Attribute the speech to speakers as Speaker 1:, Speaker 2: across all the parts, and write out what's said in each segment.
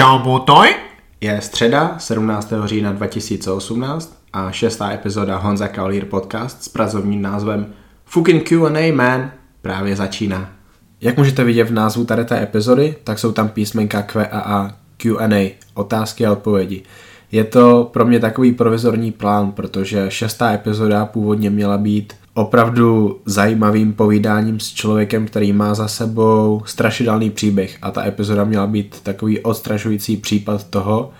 Speaker 1: Čau, botoj! Je středa, 17. října 2018 a šestá epizoda Honza Kaolír podcast s pracovním názvem Fucking Q&A Man právě začíná. Jak můžete vidět v názvu tady té epizody, tak jsou tam písmenka Q a A, Q&A, otázky a odpovědi. Je to pro mě takový provizorní plán, protože šestá epizoda původně měla být opravdu zajímavým povídáním s člověkem, který má za sebou strašidelný příběh. A ta epizoda měla být takový odstrašující případ toho,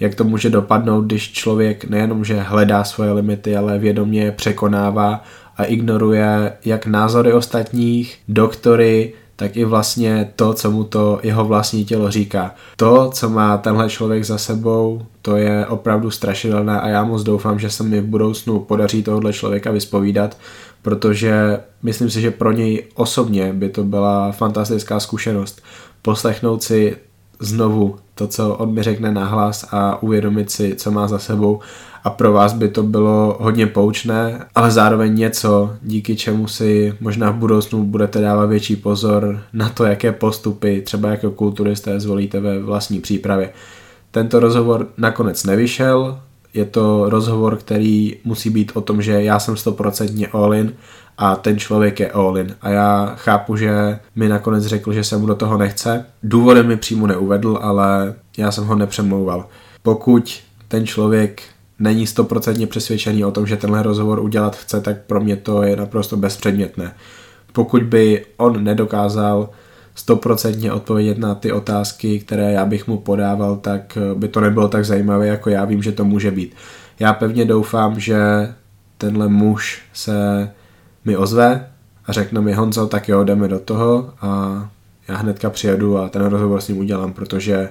Speaker 1: jak to může dopadnout, když člověk nejenom, že hledá svoje limity, ale vědomě překonává a ignoruje jak názory ostatních, doktory, tak i vlastně to, co mu to jeho vlastní tělo říká. To, co má tenhle člověk za sebou, to je opravdu strašidelné a já moc doufám, že se mi v budoucnu podaří tohohle člověka vyspovídat, protože myslím si, že pro něj osobně by to byla fantastická zkušenost poslechnout si znovu to, co on mi řekne nahlas a uvědomit si, co má za sebou a pro vás by to bylo hodně poučné, ale zároveň něco, díky čemu si možná v budoucnu budete dávat větší pozor na to, jaké postupy třeba jako kulturisté zvolíte ve vlastní přípravě. Tento rozhovor nakonec nevyšel, je to rozhovor, který musí být o tom, že já jsem stoprocentně all in a ten člověk je all in. A já chápu, že mi nakonec řekl, že se mu do toho nechce. Důvodem mi přímo neuvedl, ale já jsem ho nepřemlouval. Pokud ten člověk není stoprocentně přesvědčený o tom, že tenhle rozhovor udělat chce, tak pro mě to je naprosto bezpředmětné. Pokud by on nedokázal stoprocentně odpovědět na ty otázky, které já bych mu podával, tak by to nebylo tak zajímavé, jako já vím, že to může být. Já pevně doufám, že tenhle muž se mi ozve a řekne mi Honzo, tak jo, jdeme do toho a já hnedka přijedu a ten rozhovor s ním udělám, protože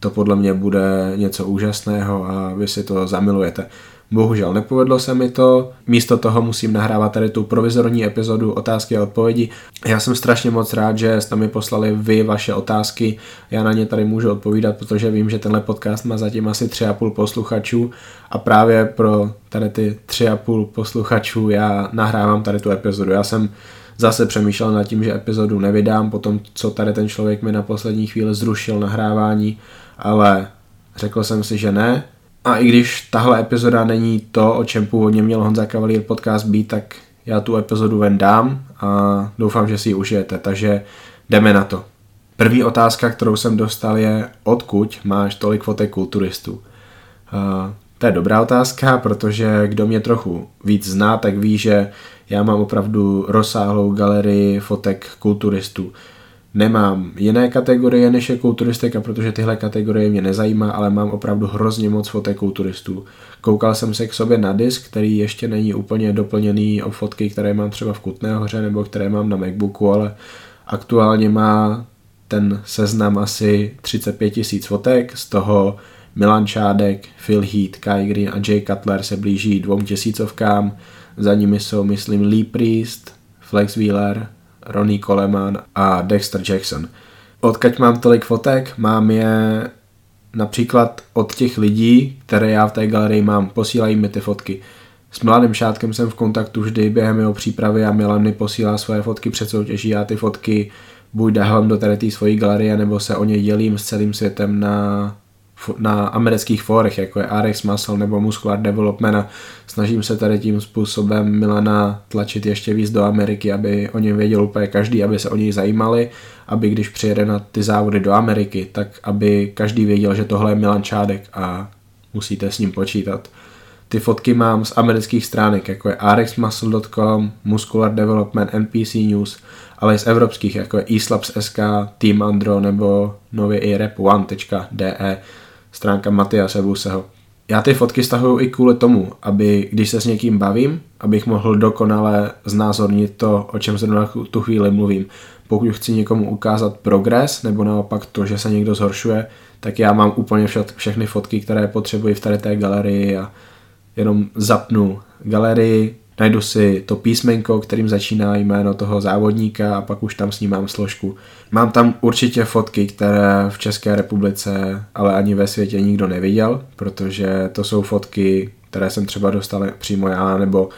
Speaker 1: to podle mě bude něco úžasného a vy si to zamilujete. Bohužel nepovedlo se mi to, místo toho musím nahrávat tady tu provizorní epizodu otázky a odpovědi. Já jsem strašně moc rád, že jste mi poslali vy vaše otázky, já na ně tady můžu odpovídat, protože vím, že tenhle podcast má zatím asi 3,5 posluchačů a právě pro tady ty 3,5 posluchačů já nahrávám tady tu epizodu. Já jsem zase přemýšlel nad tím, že epizodu nevydám, potom co tady ten člověk mi na poslední chvíli zrušil nahrávání, ale řekl jsem si, že ne, a i když tahle epizoda není to, o čem původně měl Honza Cavalier podcast být, tak já tu epizodu ven dám a doufám, že si ji užijete, takže jdeme na to. První otázka, kterou jsem dostal je, odkud máš tolik fotek kulturistů? Uh, to je dobrá otázka, protože kdo mě trochu víc zná, tak ví, že já mám opravdu rozsáhlou galerii fotek kulturistů. Nemám jiné kategorie než je kulturistika, protože tyhle kategorie mě nezajímá, ale mám opravdu hrozně moc fotek kulturistů. Koukal jsem se k sobě na disk, který ještě není úplně doplněný o fotky, které mám třeba v Kutné hoře nebo které mám na Macbooku, ale aktuálně má ten seznam asi 35 tisíc fotek, z toho Milan Čádek, Phil Heath, Kai Green a Jay Cutler se blíží dvou tisícovkám, za nimi jsou myslím Lee Priest, Flex Wheeler, Ronnie Coleman a Dexter Jackson. Odkaď mám tolik fotek? Mám je například od těch lidí, které já v té galerii mám, posílají mi ty fotky. S Mladým Šátkem jsem v kontaktu vždy během jeho přípravy a Milan mi posílá svoje fotky před soutěží a ty fotky buď dávám do tady té svojí galerie, nebo se o ně dělím s celým světem na na amerických fórech, jako je RX Muscle nebo Muscular Development a snažím se tady tím způsobem Milana tlačit ještě víc do Ameriky, aby o něm věděl úplně každý, aby se o něj zajímali, aby když přijede na ty závody do Ameriky, tak aby každý věděl, že tohle je Milan Čádek a musíte s ním počítat. Ty fotky mám z amerických stránek, jako je rxmuscle.com, Muscular Development, NPC News, ale i z evropských, jako je eSlabs.sk, Team Andro nebo nově i rap1.de stránka Matiase Buseho. Já ty fotky stahuju i kvůli tomu, aby když se s někým bavím, abych mohl dokonale znázornit to, o čem zrovna tu chvíli mluvím. Pokud chci někomu ukázat progres, nebo naopak to, že se někdo zhoršuje, tak já mám úplně vše, všechny fotky, které potřebuji v tady té galerii a jenom zapnu galerii, najdu si to písmenko, kterým začíná jméno toho závodníka a pak už tam s ním mám složku. Mám tam určitě fotky, které v České republice, ale ani ve světě nikdo neviděl, protože to jsou fotky, které jsem třeba dostal přímo já, nebo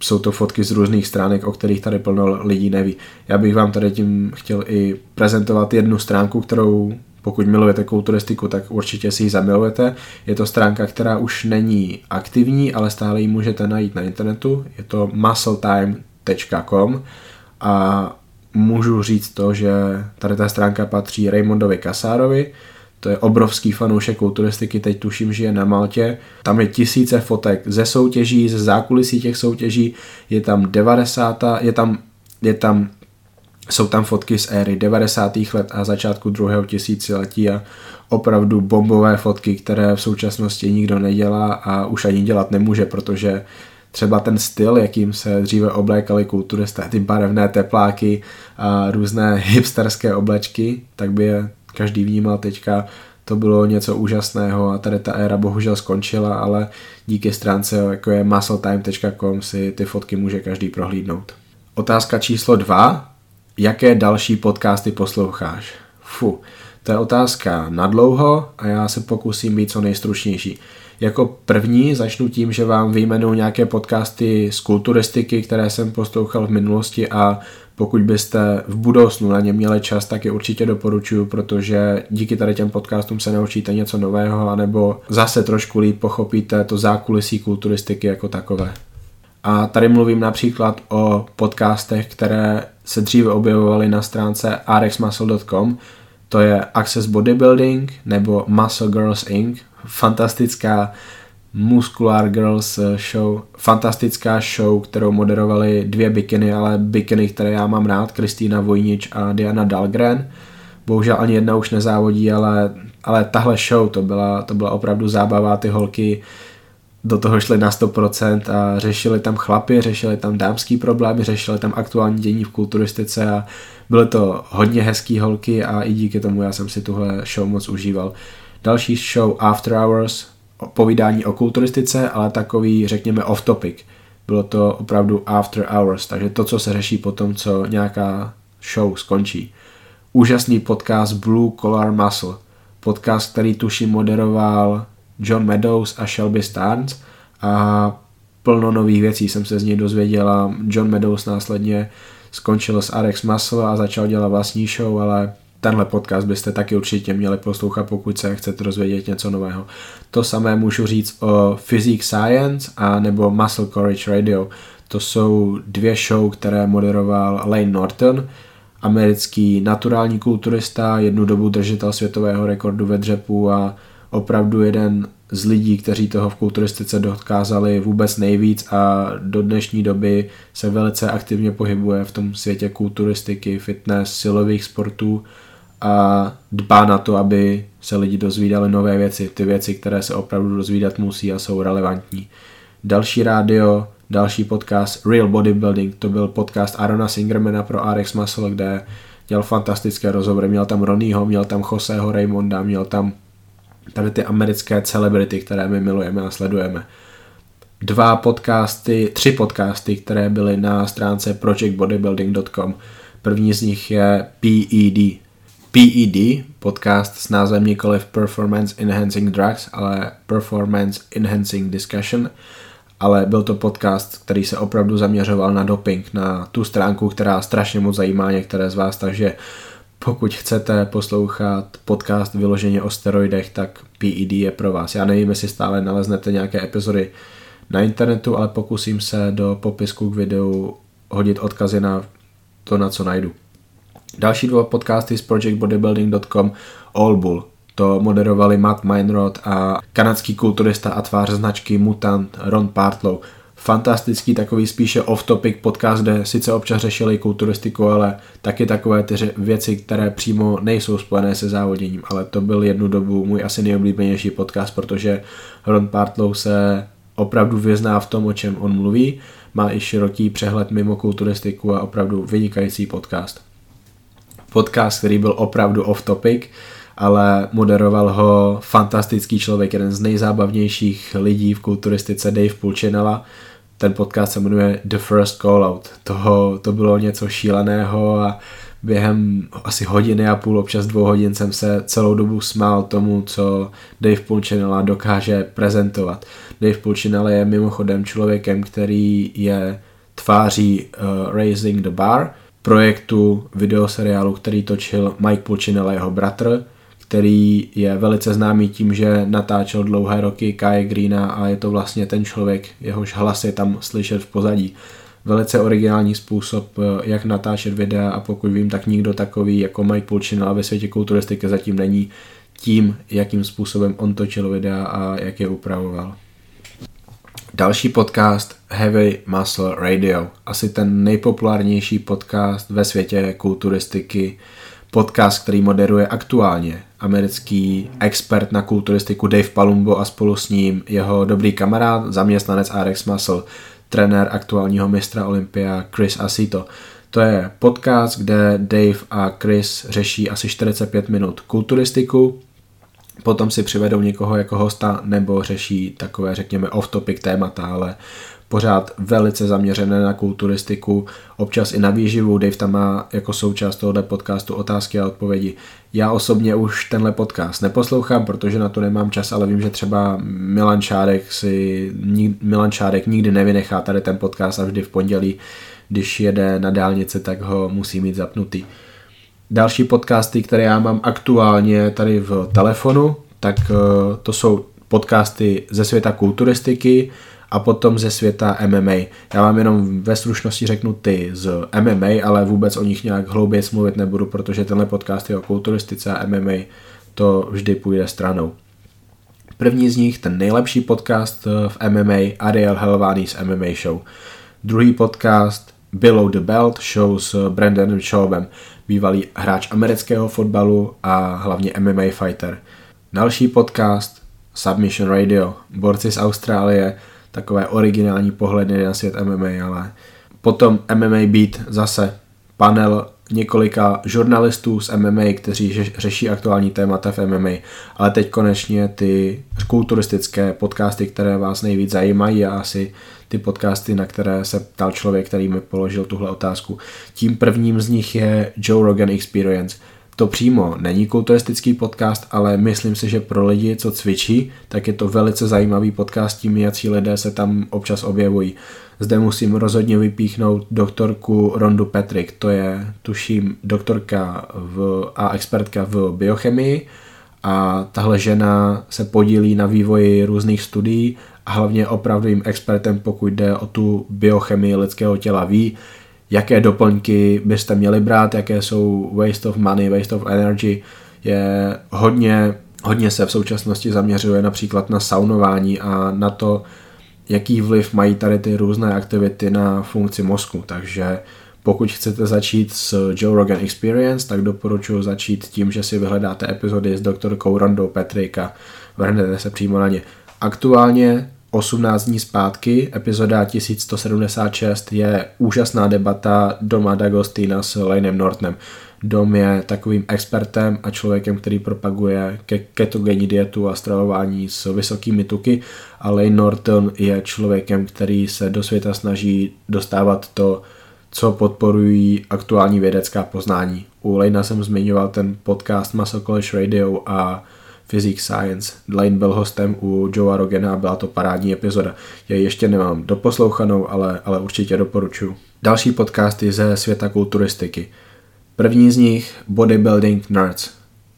Speaker 1: jsou to fotky z různých stránek, o kterých tady plno lidí neví. Já bych vám tady tím chtěl i prezentovat jednu stránku, kterou pokud milujete kulturistiku, tak určitě si ji zamilujete. Je to stránka, která už není aktivní, ale stále ji můžete najít na internetu. Je to muscletime.com a můžu říct to, že tady ta stránka patří Raymondovi Kasárovi, to je obrovský fanoušek kulturistiky, teď tuším, že je na Maltě. Tam je tisíce fotek ze soutěží, ze zákulisí těch soutěží, je tam 90. je tam, je tam jsou tam fotky z éry 90. let a začátku druhého tisíciletí a opravdu bombové fotky, které v současnosti nikdo nedělá a už ani dělat nemůže, protože třeba ten styl, jakým se dříve oblékali kulturisté, ty barevné tepláky a různé hipsterské oblečky, tak by je každý vnímal teďka, to bylo něco úžasného a tady ta éra bohužel skončila, ale díky stránce jako je muscletime.com si ty fotky může každý prohlídnout. Otázka číslo dva. Jaké další podcasty posloucháš? Fu, to je otázka na dlouho a já se pokusím být co nejstručnější. Jako první začnu tím, že vám vyjmenuji nějaké podcasty z kulturistiky, které jsem poslouchal v minulosti a pokud byste v budoucnu na ně měli čas, tak je určitě doporučuju, protože díky tady těm podcastům se naučíte něco nového, anebo zase trošku líp pochopíte to zákulisí kulturistiky jako takové. A tady mluvím například o podcastech, které se dříve objevovaly na stránce rxmuscle.com, to je Access Bodybuilding nebo Muscle Girls Inc. Fantastická Muscular Girls eh, show, fantastická show, kterou moderovali dvě bikiny, ale bikiny, které já mám rád, Kristýna Vojnič a Diana Dahlgren. Bohužel ani jedna už nezávodí, ale, ale tahle show, to byla, to byla opravdu zábava, ty holky do toho šli na 100% a řešili tam chlapy, řešili tam dámský problémy, řešili tam aktuální dění v kulturistice a byly to hodně hezký holky a i díky tomu já jsem si tuhle show moc užíval. Další show After Hours, povídání o kulturistice, ale takový, řekněme, off-topic. Bylo to opravdu after hours, takže to, co se řeší po tom, co nějaká show skončí. Úžasný podcast Blue Collar Muscle. Podcast, který tuším moderoval John Meadows a Shelby Starnes a plno nových věcí jsem se z něj dozvěděl a John Meadows následně skončil s Arex Muscle a začal dělat vlastní show, ale tenhle podcast byste taky určitě měli poslouchat, pokud se chcete rozvědět něco nového. To samé můžu říct o Physics Science a nebo Muscle Courage Radio. To jsou dvě show, které moderoval Lane Norton, americký naturální kulturista, jednu dobu držitel světového rekordu ve dřepu a opravdu jeden z lidí, kteří toho v kulturistice dokázali vůbec nejvíc a do dnešní doby se velice aktivně pohybuje v tom světě kulturistiky, fitness, silových sportů a dbá na to, aby se lidi dozvídali nové věci, ty věci, které se opravdu dozvídat musí a jsou relevantní. Další rádio, další podcast Real Bodybuilding, to byl podcast Arona Singermana pro RX Muscle, kde dělal fantastické rozhovory, měl tam Ronnieho, měl tam Joseho Raymonda, měl tam tady ty americké celebrity, které my milujeme a sledujeme. Dva podcasty, tři podcasty, které byly na stránce projectbodybuilding.com. První z nich je PED, PED, podcast s názvem nikoliv Performance Enhancing Drugs, ale Performance Enhancing Discussion, ale byl to podcast, který se opravdu zaměřoval na doping, na tu stránku, která strašně moc zajímá některé z vás, takže pokud chcete poslouchat podcast vyloženě o steroidech, tak PED je pro vás. Já nevím, jestli stále naleznete nějaké epizody na internetu, ale pokusím se do popisku k videu hodit odkazy na to, na co najdu. Další dva podcasty z projectbodybuilding.com All Bull. To moderovali Matt Meinrod a kanadský kulturista a tvář značky Mutant Ron Partlow. Fantastický takový spíše off-topic podcast, kde sice občas řešili kulturistiku, ale taky takové ty věci, které přímo nejsou spojené se závoděním. Ale to byl jednu dobu můj asi nejoblíbenější podcast, protože Ron Partlow se opravdu vyzná v tom, o čem on mluví, má i široký přehled mimo kulturistiku a opravdu vynikající podcast podcast, který byl opravdu off topic, ale moderoval ho fantastický člověk, jeden z nejzábavnějších lidí v kulturistice, Dave Pulcinella. Ten podcast se jmenuje The First Call Out. Toho, to bylo něco šíleného a během asi hodiny a půl, občas dvou hodin jsem se celou dobu smál tomu, co Dave Pulcinella dokáže prezentovat. Dave Pulcinella je mimochodem člověkem, který je tváří uh, Raising the Bar, projektu videoseriálu, který točil Mike Pulcinella, jeho bratr, který je velice známý tím, že natáčel dlouhé roky Kai Greena a je to vlastně ten člověk, jehož hlas je tam slyšet v pozadí. Velice originální způsob, eh, jak natáčet videa a pokud vím, tak nikdo takový jako Mike Pulchinel ve světě kulturistiky zatím není tím, jakým způsobem on točil videa a jak je upravoval. Další podcast Heavy Muscle Radio. Asi ten nejpopulárnější podcast ve světě kulturistiky. Podcast, který moderuje aktuálně americký expert na kulturistiku Dave Palumbo a spolu s ním jeho dobrý kamarád, zaměstnanec RX Muscle, trenér aktuálního mistra Olympia Chris Asito. To je podcast, kde Dave a Chris řeší asi 45 minut kulturistiku, potom si přivedou někoho jako hosta nebo řeší takové, řekněme, off-topic témata, ale pořád velice zaměřené na kulturistiku, občas i na výživu. Dave tam má jako součást tohoto podcastu otázky a odpovědi. Já osobně už tenhle podcast neposlouchám, protože na to nemám čas, ale vím, že třeba Milan Šárek si Milan Šárek nikdy nevynechá tady ten podcast a vždy v pondělí, když jede na dálnici, tak ho musí mít zapnutý. Další podcasty, které já mám aktuálně tady v telefonu, tak eh, to jsou podcasty ze světa kulturistiky a potom ze světa MMA. Já vám jenom ve stručnosti řeknu ty z MMA, ale vůbec o nich nějak hlouběji mluvit nebudu, protože tenhle podcast je o kulturistice a MMA to vždy půjde stranou. První z nich, ten nejlepší podcast eh, v MMA, Ariel Helvani's MMA Show. Druhý podcast, Below the Belt Show s Brandonem Schaubem bývalý hráč amerického fotbalu a hlavně MMA fighter. Další podcast Submission Radio, borci z Austrálie, takové originální pohledy na svět MMA, ale potom MMA Beat zase panel několika žurnalistů z MMA, kteří řeší aktuální témata v MMA, ale teď konečně ty kulturistické podcasty, které vás nejvíc zajímají a asi ty podcasty, na které se ptal člověk, který mi položil tuhle otázku. Tím prvním z nich je Joe Rogan Experience. To přímo není kulturistický podcast, ale myslím si, že pro lidi, co cvičí, tak je to velice zajímavý podcast, tím jaký lidé se tam občas objevují. Zde musím rozhodně vypíchnout doktorku Rondu Patrick, to je, tuším, doktorka v, a expertka v biochemii a tahle žena se podílí na vývoji různých studií a hlavně opravdovým expertem, pokud jde o tu biochemii lidského těla, ví, jaké doplňky byste měli brát, jaké jsou waste of money, waste of energy, je hodně, hodně se v současnosti zaměřuje například na saunování a na to, jaký vliv mají tady ty různé aktivity na funkci mozku, takže pokud chcete začít s Joe Rogan Experience, tak doporučuji začít tím, že si vyhledáte epizody s doktorkou Rondou Petrika, vrhnete se přímo na ně. Aktuálně 18 dní zpátky, epizoda 1176 je úžasná debata Doma D'Agostina s Laneem Nortonem. Dom je takovým expertem a člověkem, který propaguje ke ketogenní dietu a stravování s vysokými tuky a Lane Norton je člověkem, který se do světa snaží dostávat to, co podporují aktuální vědecká poznání. U Lanea jsem zmiňoval ten podcast Muscle College Radio a Physics Science. Lane byl hostem u Joea Rogena a byla to parádní epizoda. Já ji ještě nemám doposlouchanou, ale, ale určitě doporučuji. Další podcasty ze světa kulturistiky. První z nich Bodybuilding Nerds.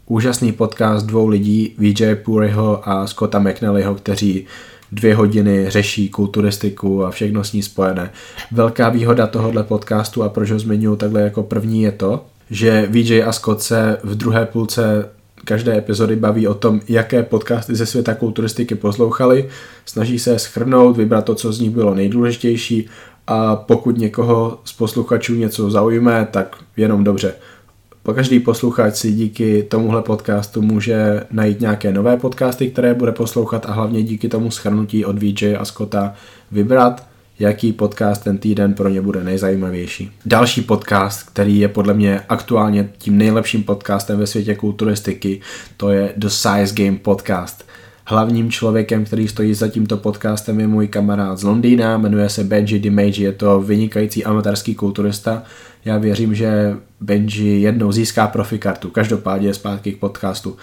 Speaker 1: Úžasný podcast dvou lidí, VJ Puriho a Scotta McNallyho, kteří dvě hodiny řeší kulturistiku a všechno s ní spojené. Velká výhoda tohohle podcastu a proč ho zmiňuji takhle jako první je to, že VJ a Scott se v druhé půlce každé epizody baví o tom, jaké podcasty ze světa kulturistiky poslouchali, snaží se schrnout, vybrat to, co z nich bylo nejdůležitější. A pokud někoho z posluchačů něco zaujme, tak jenom dobře. Po každý posluchač si díky tomuhle podcastu může najít nějaké nové podcasty, které bude poslouchat a hlavně díky tomu schrnutí od VJ a Scotta vybrat jaký podcast ten týden pro ně bude nejzajímavější. Další podcast, který je podle mě aktuálně tím nejlepším podcastem ve světě kulturistiky, to je The Size Game Podcast. Hlavním člověkem, který stojí za tímto podcastem je můj kamarád z Londýna, jmenuje se Benji DiMage, je to vynikající amatérský kulturista. Já věřím, že Benji jednou získá profikartu, každopádně zpátky k podcastu.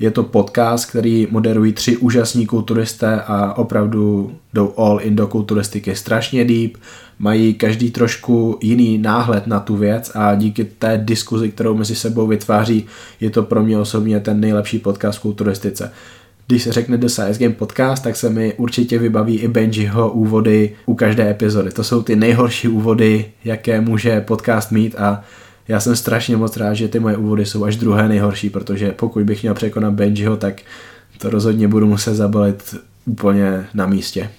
Speaker 1: Je to podcast, který moderují tři úžasní kulturisté a opravdu jdou all in do kulturistiky strašně deep, mají každý trošku jiný náhled na tu věc a díky té diskuzi, kterou mezi sebou vytváří, je to pro mě osobně ten nejlepší podcast v kulturistice. Když se řekne The Size Game Podcast, tak se mi určitě vybaví i Benjiho úvody u každé epizody. To jsou ty nejhorší úvody, jaké může podcast mít a já jsem strašně moc rád, že ty moje úvody jsou až druhé nejhorší, protože pokud bych měl překonat Benjiho, tak to rozhodně budu muset zabalit úplně na místě.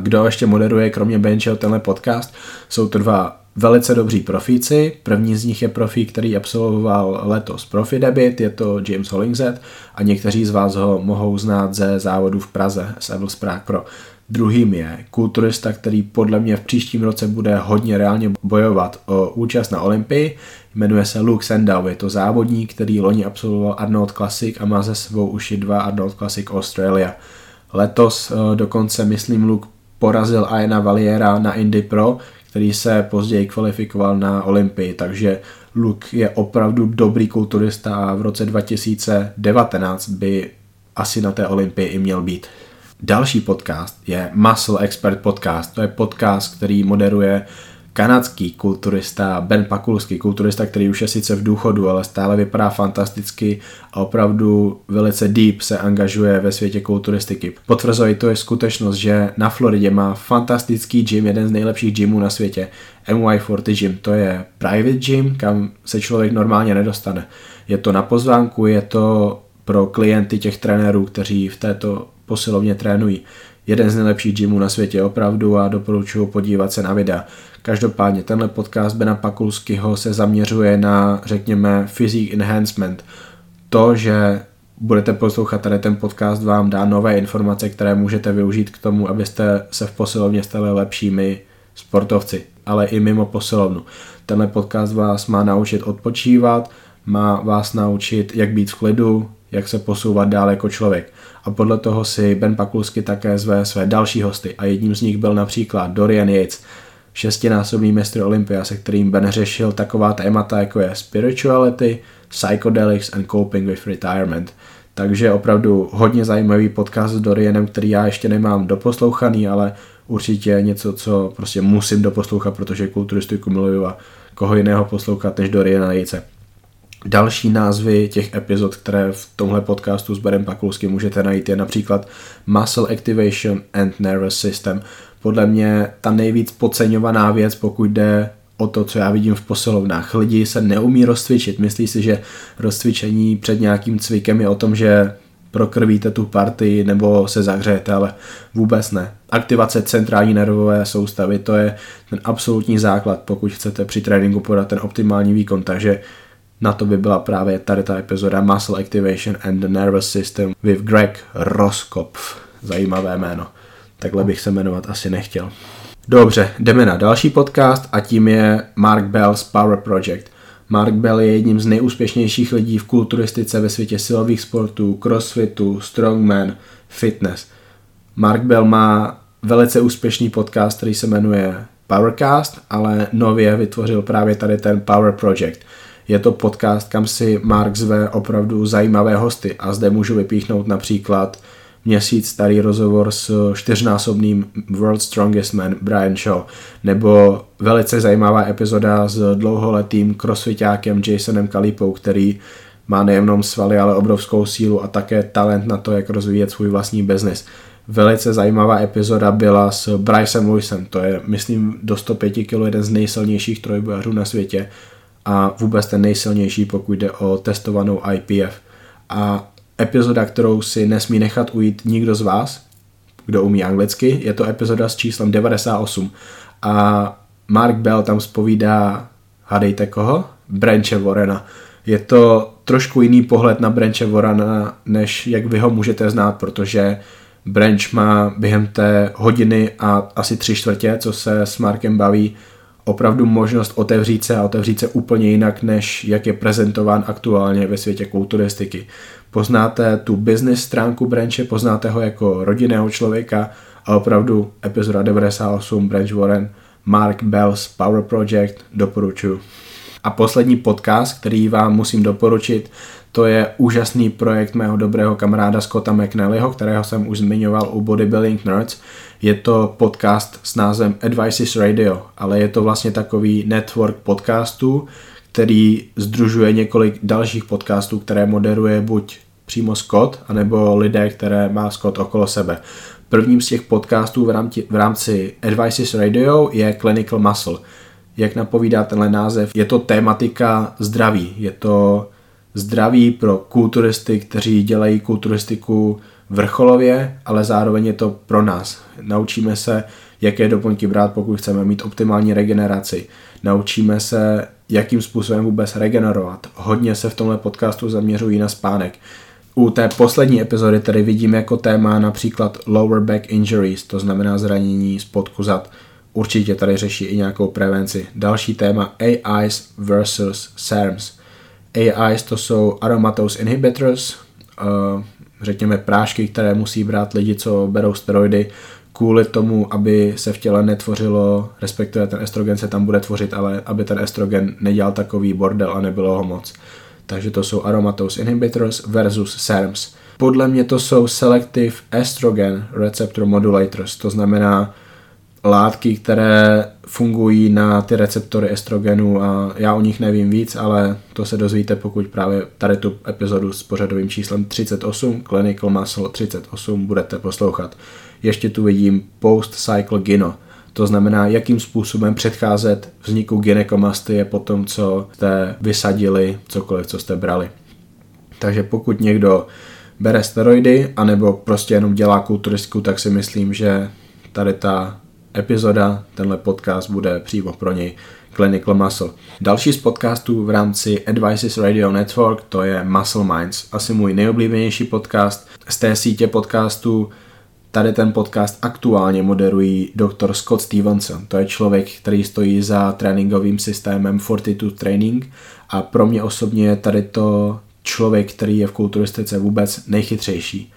Speaker 1: Kdo ještě moderuje kromě Benjiho tenhle podcast? Jsou to dva velice dobří profíci. První z nich je profík, který absolvoval letos Profi Debit, je to James Hollingset a někteří z vás ho mohou znát ze závodu v Praze z Evils Prague Pro. Druhým je kulturista, který podle mě v příštím roce bude hodně reálně bojovat o účast na Olympii. Jmenuje se Luke Sandow, je to závodník, který loni absolvoval Arnold Classic a má ze sebou už i dva Arnold Classic Australia. Letos eh, dokonce, myslím, Luke porazil Aina Valiera na Indy Pro, který se později kvalifikoval na Olympii, takže Luke je opravdu dobrý kulturista a v roce 2019 by asi na té Olympii i měl být. Další podcast je Muscle Expert Podcast. To je podcast, který moderuje kanadský kulturista Ben Pakulský, kulturista, který už je sice v důchodu, ale stále vypadá fantasticky a opravdu velice deep se angažuje ve světě kulturistiky. Potvrzuje to je skutečnost, že na Floridě má fantastický gym, jeden z nejlepších gymů na světě, MY40 Gym. To je private gym, kam se člověk normálně nedostane. Je to na pozvánku, je to pro klienty těch trenérů, kteří v této posilovně trénují. Jeden z nejlepších gymů na světě opravdu a doporučuji podívat se na videa. Každopádně tenhle podcast Bena Pakulského se zaměřuje na, řekněme, physique enhancement. To, že budete poslouchat tady ten podcast, vám dá nové informace, které můžete využít k tomu, abyste se v posilovně stali lepšími sportovci, ale i mimo posilovnu. Tenhle podcast vás má naučit odpočívat, má vás naučit, jak být v klidu, jak se posouvat dál jako člověk. A podle toho si Ben Pakulsky také zve své další hosty a jedním z nich byl například Dorian Yates, šestinásobný mistr Olympia, se kterým Ben řešil taková témata jako je spirituality, psychedelics and coping with retirement. Takže opravdu hodně zajímavý podcast s Dorianem, který já ještě nemám doposlouchaný, ale určitě něco, co prostě musím doposlouchat, protože kulturistiku miluju a koho jiného poslouchat než Doriana Jejce. Další názvy těch epizod, které v tomhle podcastu s Berem Pakulským můžete najít, je například Muscle Activation and Nervous System. Podle mě ta nejvíc podceňovaná věc, pokud jde o to, co já vidím v posilovnách. Lidi se neumí rozcvičit. Myslí si, že rozcvičení před nějakým cvikem je o tom, že prokrvíte tu partii nebo se zahřejete, ale vůbec ne. Aktivace centrální nervové soustavy, to je ten absolutní základ, pokud chcete při tréninku podat ten optimální výkon, takže na to by byla právě tady ta epizoda Muscle Activation and the Nervous System with Greg Roskopf. Zajímavé jméno. Takhle bych se jmenovat asi nechtěl. Dobře, jdeme na další podcast a tím je Mark Bell's Power Project. Mark Bell je jedním z nejúspěšnějších lidí v kulturistice ve světě silových sportů, crossfitu, strongman, fitness. Mark Bell má velice úspěšný podcast, který se jmenuje Powercast, ale nově vytvořil právě tady ten Power Project – je to podcast, kam si Mark zve opravdu zajímavé hosty a zde můžu vypíchnout například měsíc starý rozhovor s čtyřnásobným World Strongest Man Brian Shaw, nebo velice zajímavá epizoda s dlouholetým crossfitákem Jasonem Kalipou, který má nejenom svaly, ale obrovskou sílu a také talent na to, jak rozvíjet svůj vlastní biznis. Velice zajímavá epizoda byla s Brycem Lewisem, to je, myslím, do 105 kg jeden z nejsilnějších trojbojařů na světě a vůbec ten nejsilnější, pokud jde o testovanou IPF. A epizoda, kterou si nesmí nechat ujít nikdo z vás, kdo umí anglicky, je to epizoda s číslem 98 a Mark Bell tam spovídá, hadejte koho? Branche Warrena. Je to trošku jiný pohled na Branche Warrena, než jak vy ho můžete znát, protože Branch má během té hodiny a asi tři čtvrtě, co se s Markem baví, opravdu možnost otevřít se a otevřít se úplně jinak, než jak je prezentován aktuálně ve světě kulturistiky. Poznáte tu business stránku Branche, poznáte ho jako rodinného člověka a opravdu epizoda 98 Branch Warren, Mark Bell's Power Project doporučuji. A poslední podcast, který vám musím doporučit, to je úžasný projekt mého dobrého kamaráda Scotta McNallyho, kterého jsem už zmiňoval u Bodybuilding Nerds. Je to podcast s názvem Advices Radio, ale je to vlastně takový network podcastů, který združuje několik dalších podcastů, které moderuje buď přímo Scott, anebo lidé, které má Scott okolo sebe. Prvním z těch podcastů v rámci, v rámci Advices Radio je Clinical Muscle. Jak napovídá tenhle název, je to tématika zdraví. Je to zdraví pro kulturisty, kteří dělají kulturistiku vrcholově, ale zároveň je to pro nás. Naučíme se, jaké doplňky brát, pokud chceme mít optimální regeneraci. Naučíme se, jakým způsobem vůbec regenerovat. Hodně se v tomhle podcastu zaměřují na spánek. U té poslední epizody tedy vidím jako téma například lower back injuries, to znamená zranění spodku zad. Určitě tady řeší i nějakou prevenci. Další téma AIs versus SERMs. AIs to jsou aromatose inhibitors, uh, řekněme prášky, které musí brát lidi, co berou steroidy, kvůli tomu, aby se v těle netvořilo, respektive ten estrogen se tam bude tvořit, ale aby ten estrogen nedělal takový bordel a nebylo ho moc. Takže to jsou aromatose inhibitors versus SERMs. Podle mě to jsou selective estrogen receptor modulators, to znamená látky, které fungují na ty receptory estrogenu a já o nich nevím víc, ale to se dozvíte, pokud právě tady tu epizodu s pořadovým číslem 38, Clinical Muscle 38 budete poslouchat. Ještě tu vidím post-cycle gyno, to znamená, jakým způsobem předcházet vzniku gynekomastie po tom, co jste vysadili cokoliv, co jste brali. Takže pokud někdo bere steroidy, anebo prostě jenom dělá kulturistku, tak si myslím, že tady ta epizoda, tenhle podcast bude přímo pro něj Clinical Muscle. Další z podcastů v rámci Advices Radio Network to je Muscle Minds, asi můj nejoblíbenější podcast z té sítě podcastů. Tady ten podcast aktuálně moderují dr. Scott Stevenson. To je člověk, který stojí za tréninkovým systémem Fortitude Training a pro mě osobně je tady to člověk, který je v kulturistice vůbec nejchytřejší.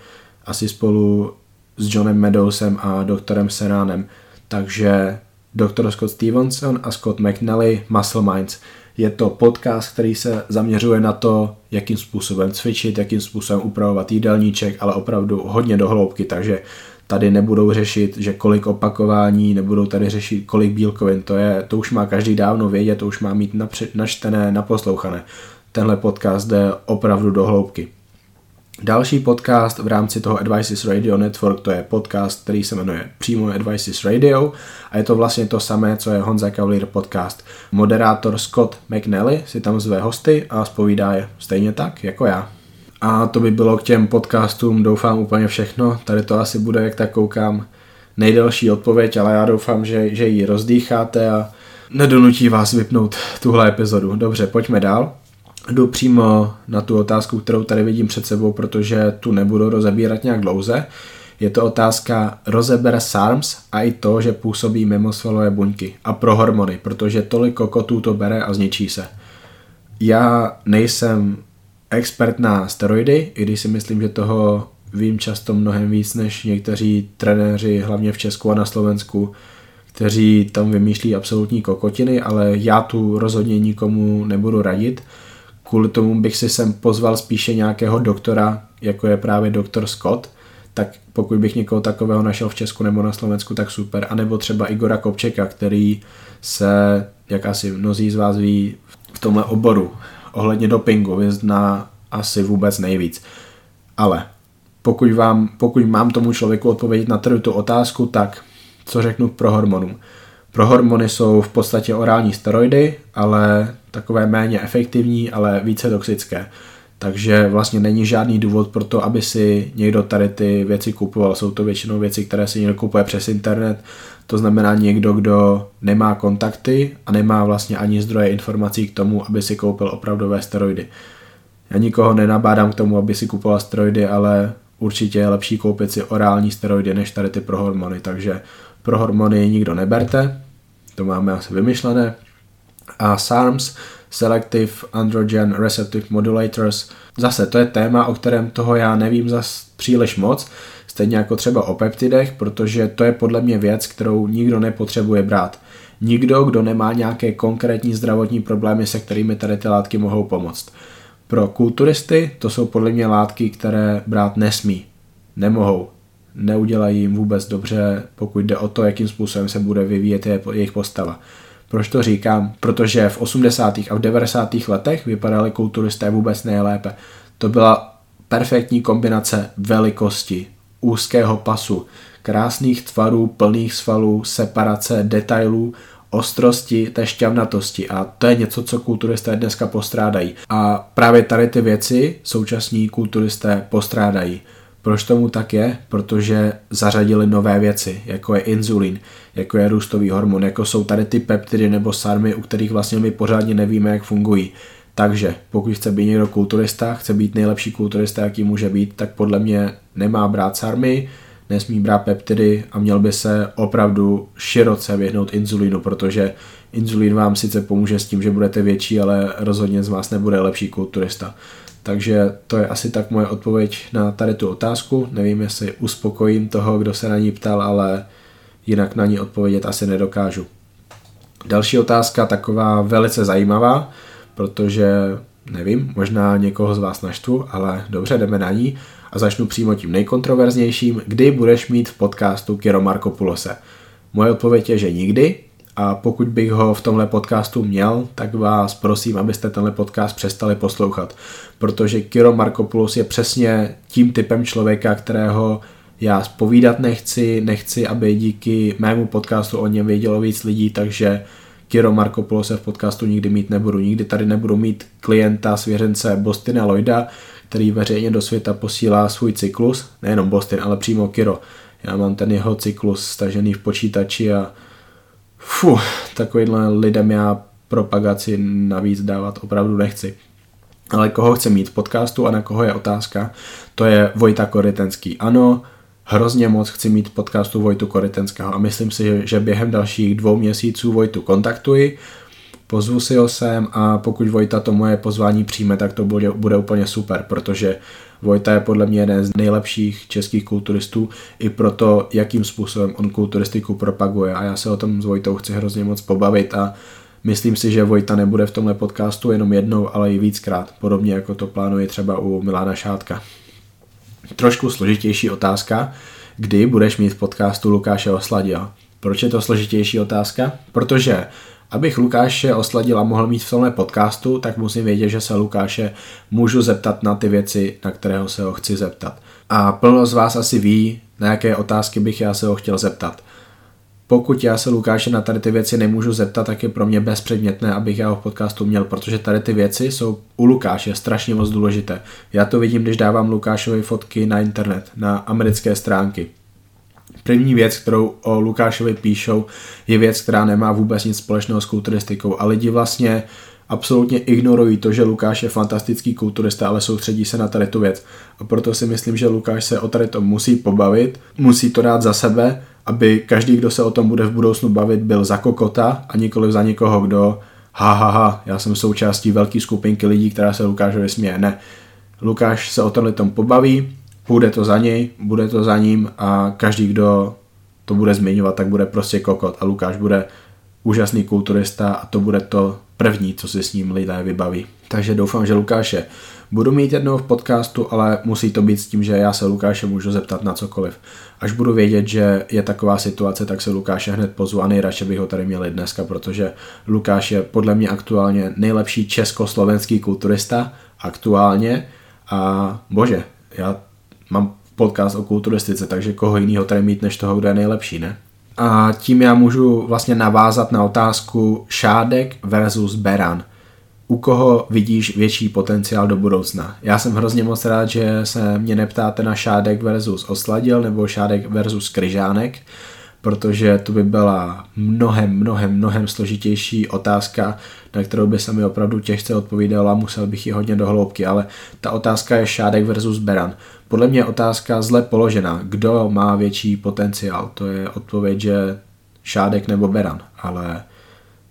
Speaker 1: Asi spolu s Johnem Meadowsem a doktorem Seránem. Takže Dr. Scott Stevenson a Scott McNally Muscle Minds. Je to podcast, který se zaměřuje na to, jakým způsobem cvičit, jakým způsobem upravovat jídelníček, ale opravdu hodně do hloubky, takže tady nebudou řešit, že kolik opakování, nebudou tady řešit, kolik bílkovin, to, je, to už má každý dávno vědět, to už má mít napřed, načtené, naposlouchané. Tenhle podcast jde opravdu do hloubky. Další podcast v rámci toho Advices Radio Network, to je podcast, který se jmenuje přímo Advices Radio a je to vlastně to samé, co je Honza Cavalier podcast. Moderátor Scott McNally si tam zve hosty a zpovídá je stejně tak, jako já. A to by bylo k těm podcastům, doufám úplně všechno. Tady to asi bude, jak tak koukám, nejdelší odpověď, ale já doufám, že, že ji rozdýcháte a nedonutí vás vypnout tuhle epizodu. Dobře, pojďme dál jdu přímo na tu otázku, kterou tady vidím před sebou, protože tu nebudu rozebírat nějak dlouze. Je to otázka rozeber SARMS a i to, že působí mimosvalové buňky a pro hormony, protože tolik kokotů to bere a zničí se. Já nejsem expert na steroidy, i když si myslím, že toho vím často mnohem víc než někteří trenéři, hlavně v Česku a na Slovensku, kteří tam vymýšlí absolutní kokotiny, ale já tu rozhodně nikomu nebudu radit kvůli tomu bych si sem pozval spíše nějakého doktora, jako je právě doktor Scott, tak pokud bych někoho takového našel v Česku nebo na Slovensku, tak super. A nebo třeba Igora Kopčeka, který se, jak asi mnozí z vás ví, v tomhle oboru ohledně dopingu vyzná asi vůbec nejvíc. Ale pokud, vám, pokud mám tomu člověku odpovědět na tu otázku, tak co řeknu pro hormonům? Pro hormony jsou v podstatě orální steroidy, ale takové méně efektivní, ale více toxické. Takže vlastně není žádný důvod pro to, aby si někdo tady ty věci kupoval. Jsou to většinou věci, které si někdo kupuje přes internet. To znamená někdo, kdo nemá kontakty a nemá vlastně ani zdroje informací k tomu, aby si koupil opravdové steroidy. Já nikoho nenabádám k tomu, aby si kupoval steroidy, ale určitě je lepší koupit si orální steroidy než tady ty pro hormony. Takže pro hormony nikdo neberte, to máme asi vymyšlené. A SARMs, Selective Androgen Receptive Modulators, zase to je téma, o kterém toho já nevím zas příliš moc, stejně jako třeba o peptidech, protože to je podle mě věc, kterou nikdo nepotřebuje brát. nikdo, kdo nemá nějaké konkrétní zdravotní problémy, se kterými tady ty látky mohou pomoct. Pro kulturisty to jsou podle mě látky, které brát nesmí, nemohou, neudělají jim vůbec dobře, pokud jde o to, jakým způsobem se bude vyvíjet jejich postava. Proč to říkám? Protože v 80. a v 90. letech vypadali kulturisté vůbec nejlépe. To byla perfektní kombinace velikosti, úzkého pasu, krásných tvarů, plných svalů, separace, detailů, ostrosti, té šťavnatosti a to je něco, co kulturisté dneska postrádají. A právě tady ty věci současní kulturisté postrádají. Proč tomu tak je? Protože zařadili nové věci, jako je inzulin, jako je růstový hormon, jako jsou tady ty peptidy nebo sarmy, u kterých vlastně my pořádně nevíme, jak fungují. Takže pokud chce být někdo kulturista, chce být nejlepší kulturista, jaký může být, tak podle mě nemá brát sarmy, nesmí brát peptidy a měl by se opravdu široce vyhnout inzulínu, protože inzulín vám sice pomůže s tím, že budete větší, ale rozhodně z vás nebude lepší kulturista. Takže to je asi tak moje odpověď na tady tu otázku. Nevím, jestli uspokojím toho, kdo se na ní ptal, ale jinak na ní odpovědět asi nedokážu. Další otázka, taková velice zajímavá, protože nevím, možná někoho z vás naštvu, ale dobře, jdeme na ní a začnu přímo tím nejkontroverznějším. Kdy budeš mít v podcastu Kiro Markopulose? Moje odpověď je, že nikdy, a pokud bych ho v tomhle podcastu měl, tak vás prosím, abyste tenhle podcast přestali poslouchat, protože Kiro Markopoulos je přesně tím typem člověka, kterého já spovídat nechci, nechci, aby díky mému podcastu o něm vědělo víc lidí, takže Kiro Markopoulos se v podcastu nikdy mít nebudu. Nikdy tady nebudu mít klienta, svěřence Bostina Lloyda, který veřejně do světa posílá svůj cyklus, nejenom Boston, ale přímo Kiro. Já mám ten jeho cyklus stažený v počítači a Fu, takovýhle lidem já propagaci navíc dávat opravdu nechci. Ale koho chce mít v podcastu a na koho je otázka, to je Vojta Korytenský. Ano, hrozně moc chci mít v podcastu Vojtu Korytenského a myslím si, že během dalších dvou měsíců Vojtu kontaktuji, pozvu si ho sem a pokud Vojta to moje pozvání přijme, tak to bude, bude úplně super, protože Vojta je podle mě jeden z nejlepších českých kulturistů i proto, jakým způsobem on kulturistiku propaguje a já se o tom s Vojtou chci hrozně moc pobavit a myslím si, že Vojta nebude v tomhle podcastu jenom jednou, ale i víckrát, podobně jako to plánuje třeba u Milána Šátka. Trošku složitější otázka, kdy budeš mít v podcastu Lukáše Osladila? Proč je to složitější otázka? Protože Abych Lukáše osladil a mohl mít v tomhle podcastu, tak musím vědět, že se Lukáše můžu zeptat na ty věci, na kterého se ho chci zeptat. A plno z vás asi ví, na jaké otázky bych já se ho chtěl zeptat. Pokud já se Lukáše na tady ty věci nemůžu zeptat, tak je pro mě bezpředmětné, abych já ho v podcastu měl, protože tady ty věci jsou u Lukáše strašně moc důležité. Já to vidím, když dávám Lukášovi fotky na internet, na americké stránky. První věc, kterou o Lukášovi píšou, je věc, která nemá vůbec nic společného s kulturistikou a lidi vlastně absolutně ignorují to, že Lukáš je fantastický kulturista, ale soustředí se na tady tu věc. A proto si myslím, že Lukáš se o tady to musí pobavit, musí to dát za sebe, aby každý, kdo se o tom bude v budoucnu bavit, byl za kokota a nikoli za někoho, kdo ha, ha, ha, já jsem součástí velké skupinky lidí, která se Lukášovi směje. Ne. Lukáš se o tomhle tom pobaví, půjde to za něj, bude to za ním a každý, kdo to bude zmiňovat, tak bude prostě kokot a Lukáš bude úžasný kulturista a to bude to první, co si s ním lidé vybaví. Takže doufám, že Lukáše budu mít jednou v podcastu, ale musí to být s tím, že já se Lukáše můžu zeptat na cokoliv. Až budu vědět, že je taková situace, tak se Lukáše hned pozvu a nejradši bych ho tady měli dneska, protože Lukáš je podle mě aktuálně nejlepší československý kulturista aktuálně a bože, já mám podcast o kulturistice, takže koho jiného tady mít než toho, kdo je nejlepší, ne? A tím já můžu vlastně navázat na otázku Šádek versus Beran. U koho vidíš větší potenciál do budoucna? Já jsem hrozně moc rád, že se mě neptáte na Šádek versus Osladil nebo Šádek versus Kryžánek, protože to by byla mnohem, mnohem, mnohem složitější otázka, na kterou by se mi opravdu těžce odpovídala, musel bych ji hodně do hloubky, ale ta otázka je Šádek versus Beran. Podle mě otázka zle položená. Kdo má větší potenciál? To je odpověď, že Šádek nebo Beran, ale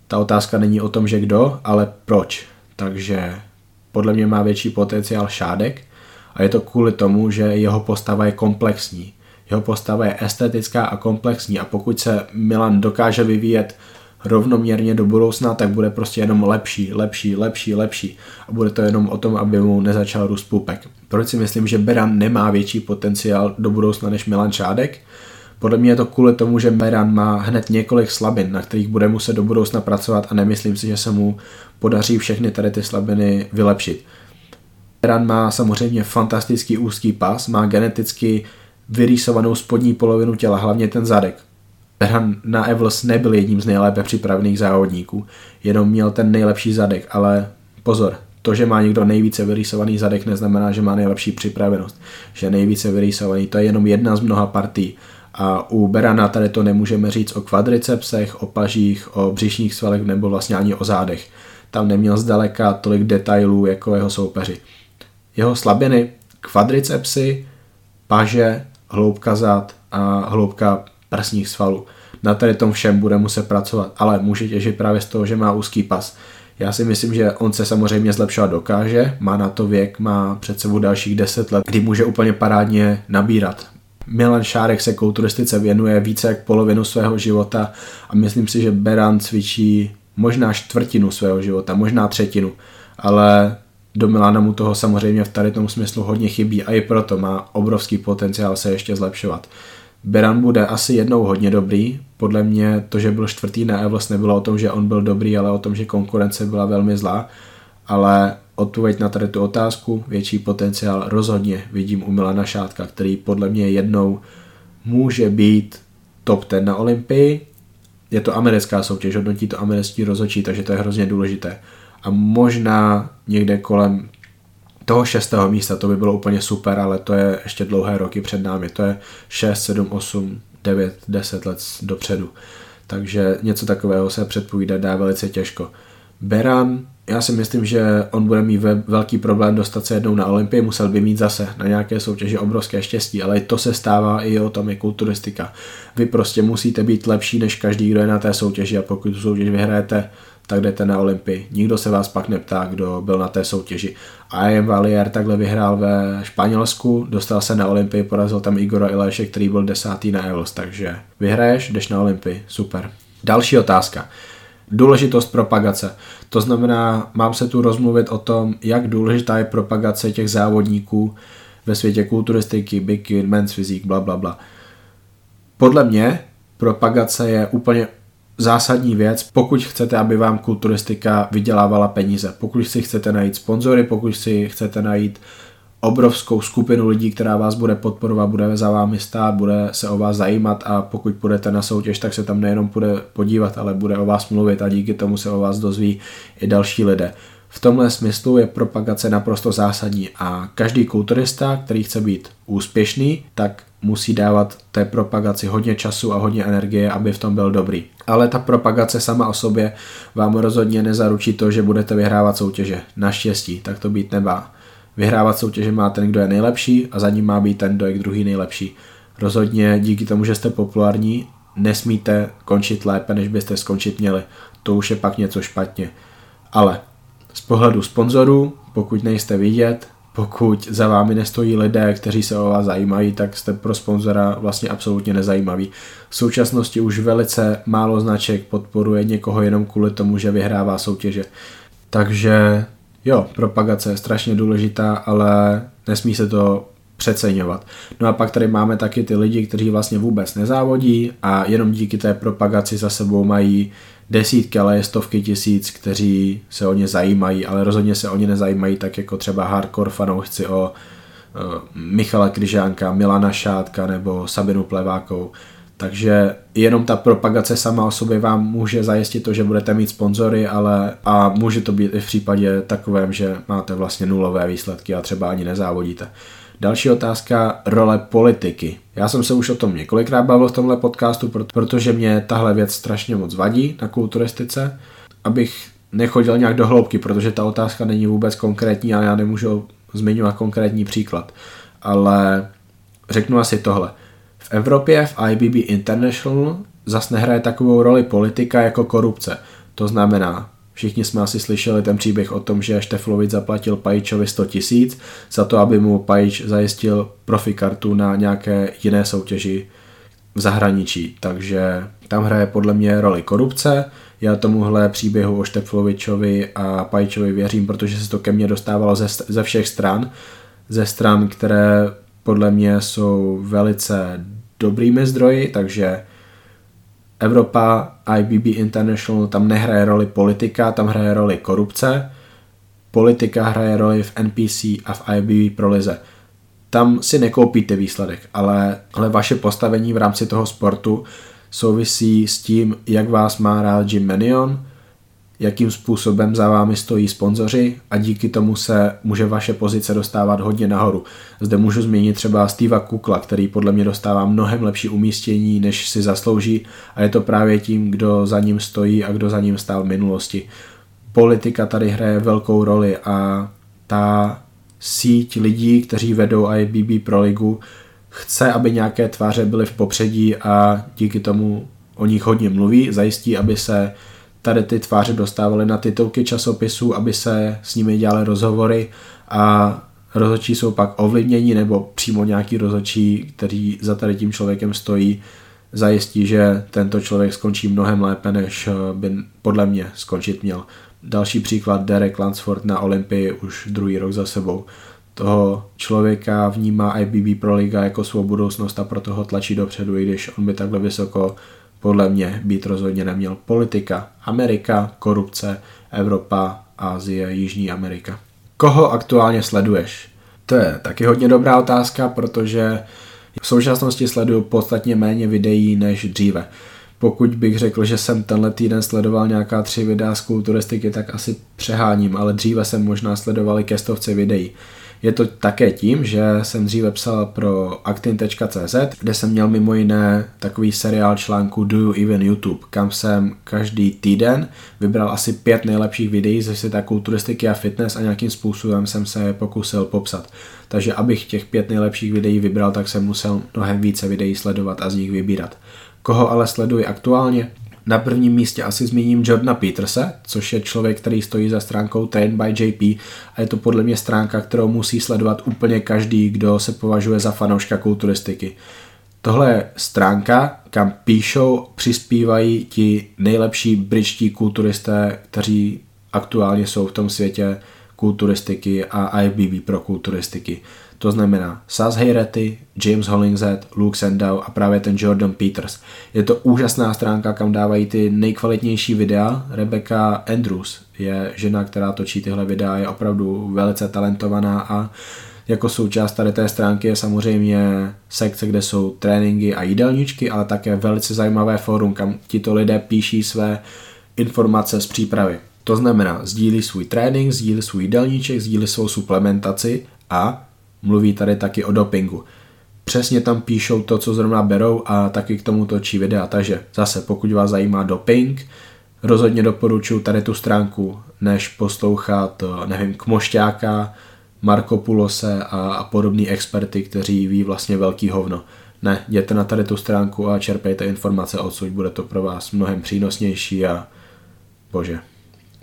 Speaker 1: ta otázka není o tom, že kdo, ale proč. Takže podle mě má větší potenciál Šádek a je to kvůli tomu, že jeho postava je komplexní. Jeho postava je estetická a komplexní a pokud se Milan dokáže vyvíjet rovnoměrně do budoucna, tak bude prostě jenom lepší, lepší, lepší, lepší. A bude to jenom o tom, aby mu nezačal růst pupek. Proč si myslím, že Beran nemá větší potenciál do budoucna než Milan Šádek? Podle mě je to kvůli tomu, že Beran má hned několik slabin, na kterých bude muset do budoucna pracovat a nemyslím si, že se mu podaří všechny tady ty slabiny vylepšit. Beran má samozřejmě fantastický úzký pas, má geneticky vyrýsovanou spodní polovinu těla, hlavně ten zadek. Beran na Evels nebyl jedním z nejlépe připravených závodníků, jenom měl ten nejlepší zadek, ale pozor, to, že má někdo nejvíce vyrýsovaný zadek, neznamená, že má nejlepší připravenost. Že nejvíce vyrýsovaný, to je jenom jedna z mnoha partí. A u Berana tady to nemůžeme říct o kvadricepsech, o pažích, o břišních svalech nebo vlastně ani o zádech. Tam neměl zdaleka tolik detailů jako jeho soupeři. Jeho slabiny, kvadricepsy, paže, hloubka zad a hloubka prsních svalů. Na tady tom všem bude muset pracovat, ale může těžit právě z toho, že má úzký pas. Já si myslím, že on se samozřejmě zlepšovat dokáže, má na to věk, má před sebou dalších 10 let, kdy může úplně parádně nabírat. Milan Šárek se kulturistice věnuje více jak polovinu svého života a myslím si, že Beran cvičí možná čtvrtinu svého života, možná třetinu, ale do Milana mu toho samozřejmě v tady tom smyslu hodně chybí a i proto má obrovský potenciál se ještě zlepšovat. Beran bude asi jednou hodně dobrý. Podle mě to, že byl čtvrtý na Evlos, nebylo o tom, že on byl dobrý, ale o tom, že konkurence byla velmi zlá. Ale odpověď na tady tu otázku, větší potenciál rozhodně vidím u Milana Šátka, který podle mě jednou může být top ten na Olympii. Je to americká soutěž, hodnotí to americký rozhodčí, takže to je hrozně důležité. A možná někde kolem toho šestého místa, to by bylo úplně super, ale to je ještě dlouhé roky před námi. To je 6, 7, 8, 9, 10 let dopředu. Takže něco takového se předpovídat dá velice těžko. Beran, já si myslím, že on bude mít velký problém dostat se jednou na Olympii, musel by mít zase na nějaké soutěži obrovské štěstí, ale to se stává i o tom je kulturistika. Vy prostě musíte být lepší než každý, kdo je na té soutěži a pokud tu soutěž vyhrajete, tak jdete na Olympii. Nikdo se vás pak neptá, kdo byl na té soutěži. A Ian Valier takhle vyhrál ve Španělsku, dostal se na Olympii, porazil tam Igora Ileše, který byl desátý na ELS, takže vyhraješ, jdeš na Olympii, super. Další otázka. Důležitost propagace. To znamená, mám se tu rozmluvit o tom, jak důležitá je propagace těch závodníků ve světě kulturistiky, bikini, men's fyzik, bla, bla, bla. Podle mě propagace je úplně zásadní věc, pokud chcete, aby vám kulturistika vydělávala peníze. Pokud si chcete najít sponzory, pokud si chcete najít obrovskou skupinu lidí, která vás bude podporovat, bude za vámi stát, bude se o vás zajímat a pokud půjdete na soutěž, tak se tam nejenom bude podívat, ale bude o vás mluvit a díky tomu se o vás dozví i další lidé. V tomhle smyslu je propagace naprosto zásadní a každý kulturista, který chce být úspěšný, tak musí dávat té propagaci hodně času a hodně energie, aby v tom byl dobrý. Ale ta propagace sama o sobě vám rozhodně nezaručí to, že budete vyhrávat soutěže. Naštěstí, tak to být nebá. Vyhrávat soutěže má ten, kdo je nejlepší a za ním má být ten, kdo je druhý nejlepší. Rozhodně díky tomu, že jste populární, nesmíte končit lépe, než byste skončit měli. To už je pak něco špatně. Ale z pohledu sponzorů, pokud nejste vidět, pokud za vámi nestojí lidé, kteří se o vás zajímají, tak jste pro sponzora vlastně absolutně nezajímaví. V současnosti už velice málo značek podporuje někoho jenom kvůli tomu, že vyhrává soutěže. Takže jo, propagace je strašně důležitá, ale nesmí se to přeceňovat. No a pak tady máme taky ty lidi, kteří vlastně vůbec nezávodí a jenom díky té propagaci za sebou mají desítky, ale je stovky tisíc, kteří se o ně zajímají, ale rozhodně se o ně nezajímají tak jako třeba hardcore fanoušci o uh, Michala Kryžánka, Milana Šátka nebo Sabinu Plevákou. Takže jenom ta propagace sama o sobě vám může zajistit to, že budete mít sponzory, ale a může to být i v případě takovém, že máte vlastně nulové výsledky a třeba ani nezávodíte. Další otázka, role politiky. Já jsem se už o tom několikrát bavil v tomhle podcastu, protože mě tahle věc strašně moc vadí na kulturistice, abych nechodil nějak do hloubky, protože ta otázka není vůbec konkrétní a já nemůžu zmiňovat konkrétní příklad. Ale řeknu asi tohle. V Evropě v IBB International zas nehraje takovou roli politika jako korupce. To znamená, Všichni jsme asi slyšeli ten příběh o tom, že Šteflovic zaplatil Pajičovi 100 tisíc za to, aby mu Pajič zajistil profikartu na nějaké jiné soutěži v zahraničí. Takže tam hraje podle mě roli korupce. Já tomuhle příběhu o Šteflovičovi a Pajčovi věřím, protože se to ke mně dostávalo ze, ze všech stran. Ze stran, které podle mě jsou velice dobrými zdroji, takže Evropa, IBB International, tam nehraje roli politika, tam hraje roli korupce. Politika hraje roli v NPC a v IBB prolize. Tam si nekoupíte výsledek, ale, ale vaše postavení v rámci toho sportu souvisí s tím, jak vás má rád Jim Manion, jakým způsobem za vámi stojí sponzoři a díky tomu se může vaše pozice dostávat hodně nahoru. Zde můžu zmínit třeba Steva Kukla, který podle mě dostává mnohem lepší umístění, než si zaslouží a je to právě tím, kdo za ním stojí a kdo za ním stál v minulosti. Politika tady hraje velkou roli a ta síť lidí, kteří vedou IBB Pro ligu, chce, aby nějaké tváře byly v popředí a díky tomu o nich hodně mluví, zajistí, aby se tady ty tváře dostávaly na titulky časopisů, aby se s nimi dělaly rozhovory a rozhodčí jsou pak ovlivnění nebo přímo nějaký rozhodčí, který za tady tím člověkem stojí, zajistí, že tento člověk skončí mnohem lépe, než by podle mě skončit měl. Další příklad Derek Lansford na Olympii už druhý rok za sebou. Toho člověka vnímá IBB Pro Liga jako svou budoucnost a proto ho tlačí dopředu, i když on by takhle vysoko podle mě být rozhodně neměl. Politika, Amerika, korupce, Evropa, Asie, Jižní Amerika. Koho aktuálně sleduješ? To je taky hodně dobrá otázka, protože v současnosti sleduju podstatně méně videí než dříve. Pokud bych řekl, že jsem tenhle týden sledoval nějaká tři videa z kulturistiky, tak asi přeháním, ale dříve jsem možná sledoval i ke stovce videí. Je to také tím, že jsem dříve psal pro actin.cz, kde jsem měl mimo jiné takový seriál článku Do You Even YouTube, kam jsem každý týden vybral asi pět nejlepších videí ze světa kulturistiky a fitness a nějakým způsobem jsem se pokusil popsat. Takže abych těch pět nejlepších videí vybral, tak jsem musel mnohem více videí sledovat a z nich vybírat. Koho ale sleduji aktuálně? Na prvním místě asi zmíním Jordana Peterse, což je člověk, který stojí za stránkou Train by JP a je to podle mě stránka, kterou musí sledovat úplně každý, kdo se považuje za fanouška kulturistiky. Tohle je stránka, kam píšou, přispívají ti nejlepší britští kulturisté, kteří aktuálně jsou v tom světě kulturistiky a IBB pro kulturistiky. To znamená Saz Heyrety, James Hollingshead, Luke Sandow a právě ten Jordan Peters. Je to úžasná stránka, kam dávají ty nejkvalitnější videa. Rebecca Andrews je žena, která točí tyhle videa, je opravdu velice talentovaná a jako součást tady té stránky je samozřejmě sekce, kde jsou tréninky a jídelníčky, ale také velice zajímavé fórum, kam tito lidé píší své informace z přípravy. To znamená, sdílí svůj trénink, sdílí svůj jídelníček, sdílí svou suplementaci a Mluví tady taky o dopingu. Přesně tam píšou to, co zrovna berou a taky k tomu točí videa. Takže zase, pokud vás zajímá doping, rozhodně doporučuji tady tu stránku, než poslouchat, nevím, Kmošťáka, Marko Pulose a, a podobný experty, kteří ví vlastně velký hovno. Ne, jděte na tady tu stránku a čerpejte informace odsud, bude to pro vás mnohem přínosnější a bože,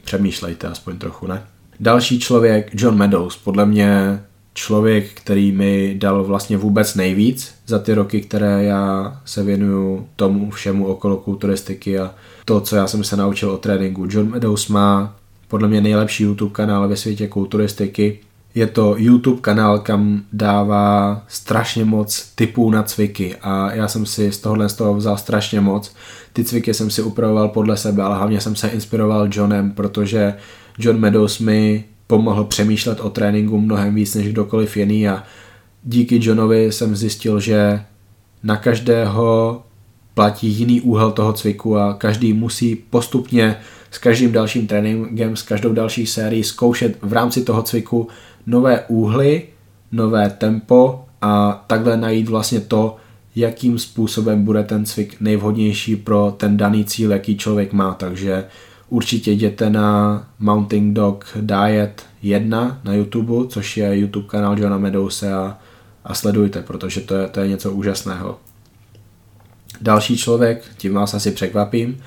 Speaker 1: přemýšlejte aspoň trochu, ne? Další člověk, John Meadows, podle mě člověk, který mi dal vlastně vůbec nejvíc za ty roky, které já se věnuju tomu všemu okolo kulturistiky a to, co já jsem se naučil o tréninku. John Meadows má podle mě nejlepší YouTube kanál ve světě kulturistiky. Je to YouTube kanál, kam dává strašně moc typů na cviky a já jsem si z tohohle z toho vzal strašně moc. Ty cviky jsem si upravoval podle sebe, ale hlavně jsem se inspiroval Johnem, protože John Meadows mi pomohl přemýšlet o tréninku mnohem víc než kdokoliv jiný a díky Johnovi jsem zjistil, že na každého platí jiný úhel toho cviku a každý musí postupně s každým dalším tréninkem, s každou další sérií zkoušet v rámci toho cviku nové úhly, nové tempo a takhle najít vlastně to, jakým způsobem bude ten cvik nejvhodnější pro ten daný cíl, jaký člověk má. Takže určitě jděte na Mounting Dog Diet 1 na YouTube, což je YouTube kanál Johna Meadowse a, a sledujte, protože to je, to je něco úžasného. Další člověk, tím vás asi překvapím,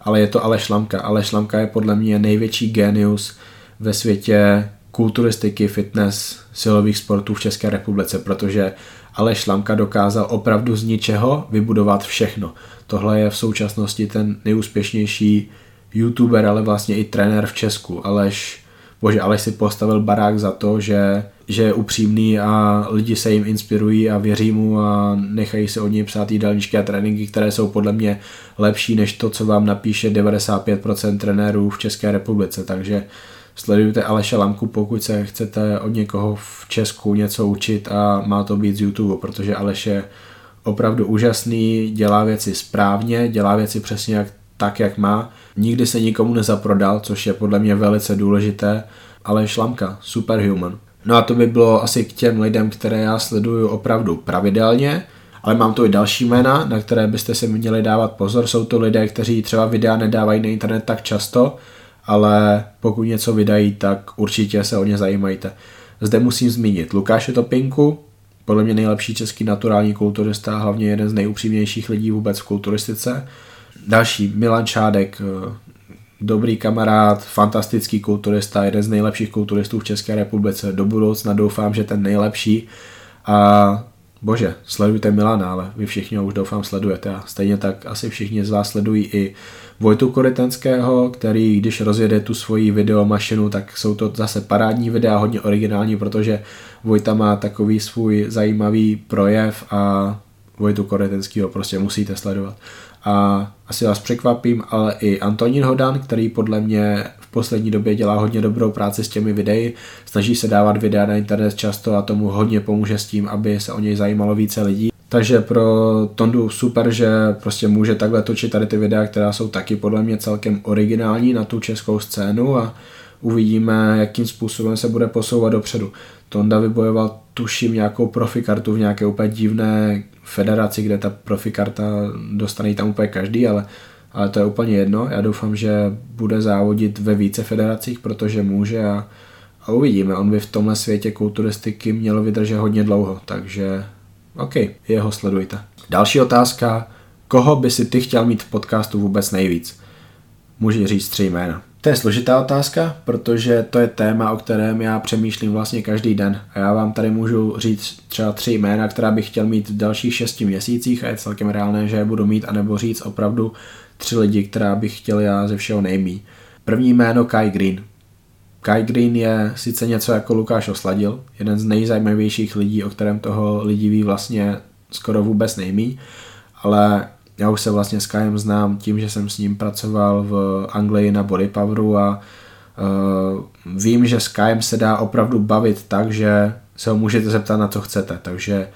Speaker 1: ale je to Aleš Lamka. Aleš Lamka je podle mě největší genius ve světě kulturistiky, fitness, silových sportů v České republice, protože Aleš Lamka dokázal opravdu z ničeho vybudovat všechno. Tohle je v současnosti ten nejúspěšnější youtuber, ale vlastně i trenér v Česku. Aleš, bože, Aleš si postavil barák za to, že, že je upřímný a lidi se jim inspirují a věří mu a nechají se od něj psát jídelníčky a tréninky, které jsou podle mě lepší než to, co vám napíše 95% trenérů v České republice. Takže sledujte Aleša Lamku, pokud se chcete od někoho v Česku něco učit a má to být z YouTube, protože Aleš je opravdu úžasný, dělá věci správně, dělá věci přesně jak, tak, jak má. Nikdy se nikomu nezaprodal, což je podle mě velice důležité, ale šlamka, superhuman. No a to by bylo asi k těm lidem, které já sleduju opravdu pravidelně, ale mám tu i další jména, na které byste si měli dávat pozor. Jsou to lidé, kteří třeba videa nedávají na internet tak často, ale pokud něco vydají, tak určitě se o ně zajímajte. Zde musím zmínit Lukáše Topinku, podle mě nejlepší český naturální kulturista, hlavně jeden z nejupřímnějších lidí vůbec v kulturistice. Další, Milan Čádek, eh, dobrý kamarád, fantastický kulturista, jeden z nejlepších kulturistů v České republice. Do budoucna doufám, že ten nejlepší. A bože, sledujte Milana, ale vy všichni ho už doufám sledujete a stejně tak asi všichni z vás sledují i Vojtu Korytenského, který když rozjede tu svoji videomašinu, tak jsou to zase parádní videa, hodně originální, protože Vojta má takový svůj zajímavý projev a Vojtu Korytenského prostě musíte sledovat. A asi vás překvapím, ale i Antonín Hodan, který podle mě v poslední době dělá hodně dobrou práci s těmi videi, snaží se dávat videa na internet často a tomu hodně pomůže s tím, aby se o něj zajímalo více lidí. Takže pro Tondu super, že prostě může takhle točit tady ty videa, která jsou taky podle mě celkem originální na tu českou scénu a uvidíme, jakým způsobem se bude posouvat dopředu. Tonda vybojoval, tuším, nějakou profikartu v nějaké úplně divné federaci, kde ta profikarta dostane tam úplně každý, ale, ale to je úplně jedno. Já doufám, že bude závodit ve více federacích, protože může a, a uvidíme. On by v tomhle světě kulturistiky měl vydržet hodně dlouho, takže OK, jeho sledujte. Další otázka. Koho by si ty chtěl mít v podcastu vůbec nejvíc? Může říct tři jména. To je složitá otázka, protože to je téma, o kterém já přemýšlím vlastně každý den. A já vám tady můžu říct třeba tři jména, která bych chtěl mít v dalších šesti měsících a je celkem reálné, že je budu mít, anebo říct opravdu tři lidi, která bych chtěl já ze všeho nejmí. První jméno Kai Green. Kai Green je sice něco jako Lukáš Osladil, jeden z nejzajímavějších lidí, o kterém toho lidí ví vlastně skoro vůbec nejmí, ale já už se vlastně s Kajem znám tím, že jsem s ním pracoval v Anglii na Body Poweru a uh, vím, že s Kajem se dá opravdu bavit tak, že se ho můžete zeptat na co chcete, takže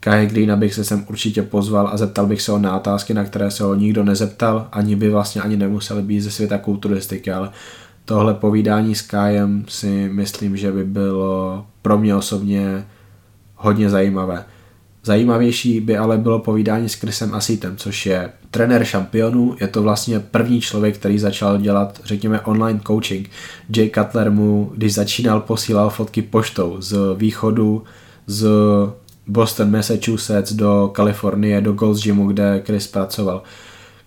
Speaker 1: Kai Green bych se sem určitě pozval a zeptal bych se ho na otázky, na které se ho nikdo nezeptal, ani by vlastně ani nemuseli být ze světa kulturistiky, ale tohle povídání s Kajem si myslím, že by bylo pro mě osobně hodně zajímavé. Zajímavější by ale bylo povídání s Chrisem Asitem, což je trenér šampionů, je to vlastně první člověk, který začal dělat, řekněme, online coaching. Jay Cutler mu, když začínal, posílal fotky poštou z východu, z Boston, Massachusetts do Kalifornie, do Gold's Gymu, kde Chris pracoval.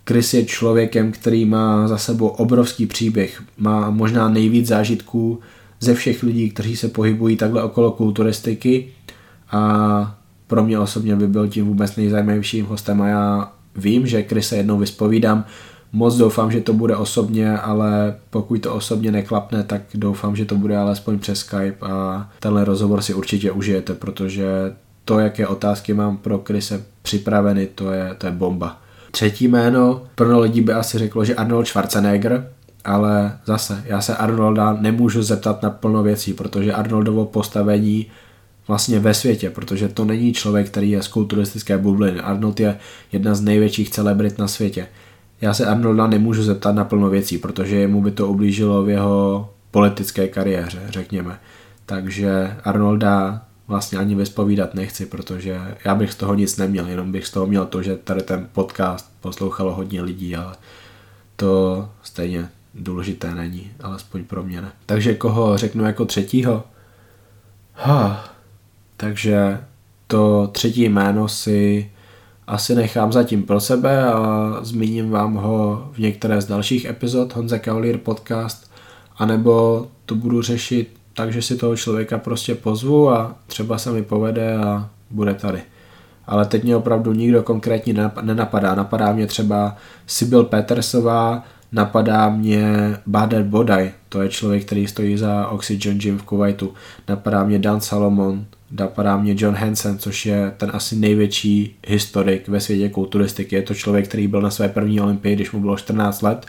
Speaker 1: Chris je člověkem, který má za sebou obrovský příběh, má možná nejvíc zážitků ze všech lidí, kteří se pohybují takhle okolo kulturistiky a pro mě osobně by byl tím vůbec nejzajímavějším hostem a já vím, že Chris se jednou vyspovídám, moc doufám, že to bude osobně, ale pokud to osobně neklapne, tak doufám, že to bude alespoň přes Skype a tenhle rozhovor si určitě užijete, protože to, jaké otázky mám pro Krise připraveny, to je, to je bomba. Třetí jméno, pro lidí by asi řeklo, že Arnold Schwarzenegger, ale zase, já se Arnolda nemůžu zeptat na plno věcí, protože Arnoldovo postavení vlastně ve světě, protože to není člověk, který je z kulturistické bubliny. Arnold je jedna z největších celebrit na světě. Já se Arnolda nemůžu zeptat na plno věcí, protože jemu by to ublížilo v jeho politické kariéře, řekněme. Takže Arnolda vlastně ani vyspovídat nechci, protože já bych z toho nic neměl, jenom bych z toho měl to, že tady ten podcast poslouchalo hodně lidí, ale to stejně důležité není, alespoň pro mě ne. Takže koho řeknu jako třetího? Ha, takže to třetí jméno si asi nechám zatím pro sebe a zmíním vám ho v některé z dalších epizod Honza Cavalier podcast, anebo to budu řešit takže si toho člověka prostě pozvu a třeba se mi povede a bude tady. Ale teď mě opravdu nikdo konkrétně nenapadá. Napadá mě třeba Sibyl Petersová Napadá mě Bader Bodaj, to je člověk, který stojí za Oxygen Gym v Kuwaitu. Napadá mě Dan Salomon, napadá mě John Hansen, což je ten asi největší historik ve světě kulturistiky. Je to člověk, který byl na své první olympii, když mu bylo 14 let.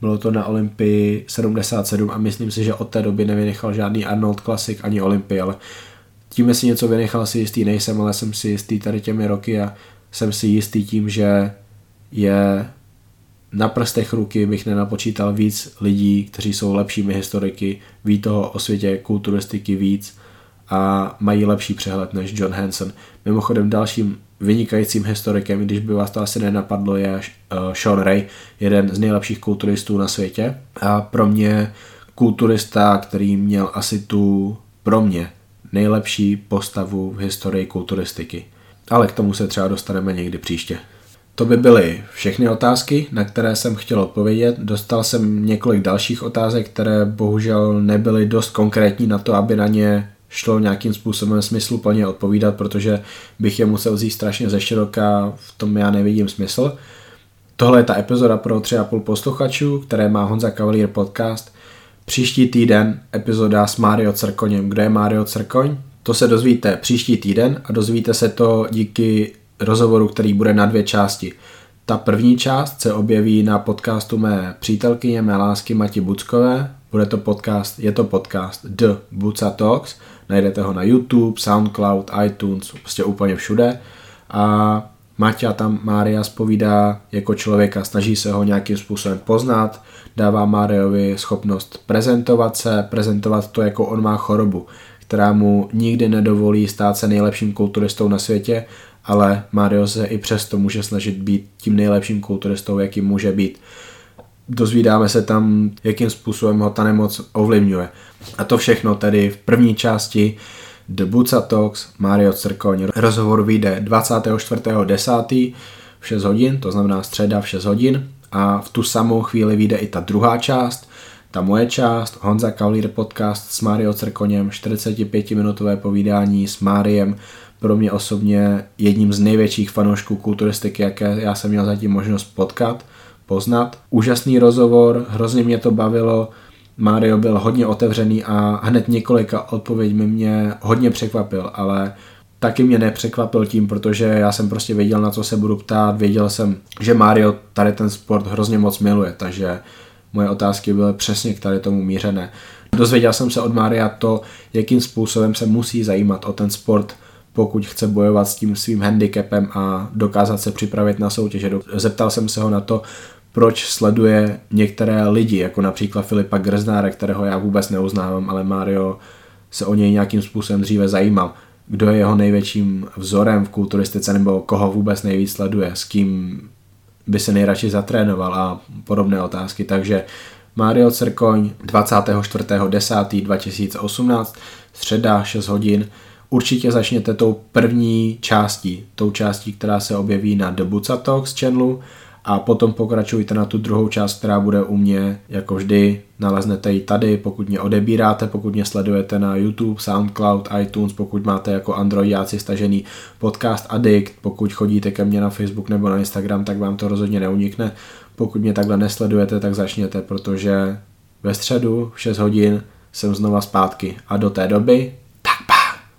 Speaker 1: Bylo to na Olympii 77 a myslím si, že od té doby nevynechal žádný Arnold Classic ani Olympii, ale tím, jestli něco vynechal, si jistý nejsem, ale jsem si jistý tady těmi roky a jsem si jistý tím, že je na prstech ruky bych nenapočítal víc lidí, kteří jsou lepšími historiky, ví toho o světě kulturistiky víc a mají lepší přehled než John Hansen. Mimochodem dalším vynikajícím historikem, když by vás to asi nenapadlo, je uh, Sean Ray, jeden z nejlepších kulturistů na světě a pro mě kulturista, který měl asi tu pro mě nejlepší postavu v historii kulturistiky. Ale k tomu se třeba dostaneme někdy příště. To by byly všechny otázky, na které jsem chtěl odpovědět. Dostal jsem několik dalších otázek, které bohužel nebyly dost konkrétní na to, aby na ně šlo nějakým způsobem smysluplně odpovídat, protože bych je musel vzít strašně ze široka, v tom já nevidím smysl. Tohle je ta epizoda pro 3,5 posluchačů, které má Honza Cavalier podcast. Příští týden epizoda s Mario Crkoněm. Kdo je Mario Crkoň? To se dozvíte příští týden a dozvíte se to díky rozhovoru, který bude na dvě části. Ta první část se objeví na podcastu mé přítelkyně, mé lásky Mati Buckové. Bude to podcast, je to podcast The Buca Talks. Najdete ho na YouTube, Soundcloud, iTunes, prostě úplně všude. A Maťa tam Mária spovídá jako člověka, snaží se ho nějakým způsobem poznat, dává Máriovi schopnost prezentovat se, prezentovat to, jako on má chorobu, která mu nikdy nedovolí stát se nejlepším kulturistou na světě, ale Mario se i přesto může snažit být tím nejlepším kulturistou, jakým může být. Dozvídáme se tam, jakým způsobem ho ta nemoc ovlivňuje. A to všechno tedy v první části The Buca Talks Mario Crkoň. Rozhovor vyjde 24.10. v 6 hodin, to znamená středa v 6 hodin a v tu samou chvíli vyjde i ta druhá část, ta moje část, Honza Kaulír podcast s Mario Crkoněm, 45-minutové povídání s Máriem, pro mě osobně jedním z největších fanoušků kulturistiky, jaké já jsem měl zatím možnost potkat, poznat. Úžasný rozhovor, hrozně mě to bavilo, Mario byl hodně otevřený a hned několika odpověďmi mě hodně překvapil, ale taky mě nepřekvapil tím, protože já jsem prostě věděl, na co se budu ptát, věděl jsem, že Mario tady ten sport hrozně moc miluje, takže moje otázky byly přesně k tady tomu mířené. Dozvěděl jsem se od Mária to, jakým způsobem se musí zajímat o ten sport, pokud chce bojovat s tím svým handicapem a dokázat se připravit na soutěže. Zeptal jsem se ho na to, proč sleduje některé lidi, jako například Filipa Grznára, kterého já vůbec neuznávám, ale Mario se o něj nějakým způsobem dříve zajímal. Kdo je jeho největším vzorem v kulturistice nebo koho vůbec nejvíc sleduje, s kým by se nejradši zatrénoval a podobné otázky. Takže Mario Cerkoň 24.10.2018, středa 6 hodin. Určitě začněte tou první částí, tou částí, která se objeví na The Buca Talks channelu a potom pokračujte na tu druhou část, která bude u mě, jako vždy, naleznete ji tady, pokud mě odebíráte, pokud mě sledujete na YouTube, SoundCloud, iTunes, pokud máte jako Androidáci stažený podcast Addict, pokud chodíte ke mně na Facebook nebo na Instagram, tak vám to rozhodně neunikne. Pokud mě takhle nesledujete, tak začněte, protože ve středu v 6 hodin jsem znova zpátky a do té doby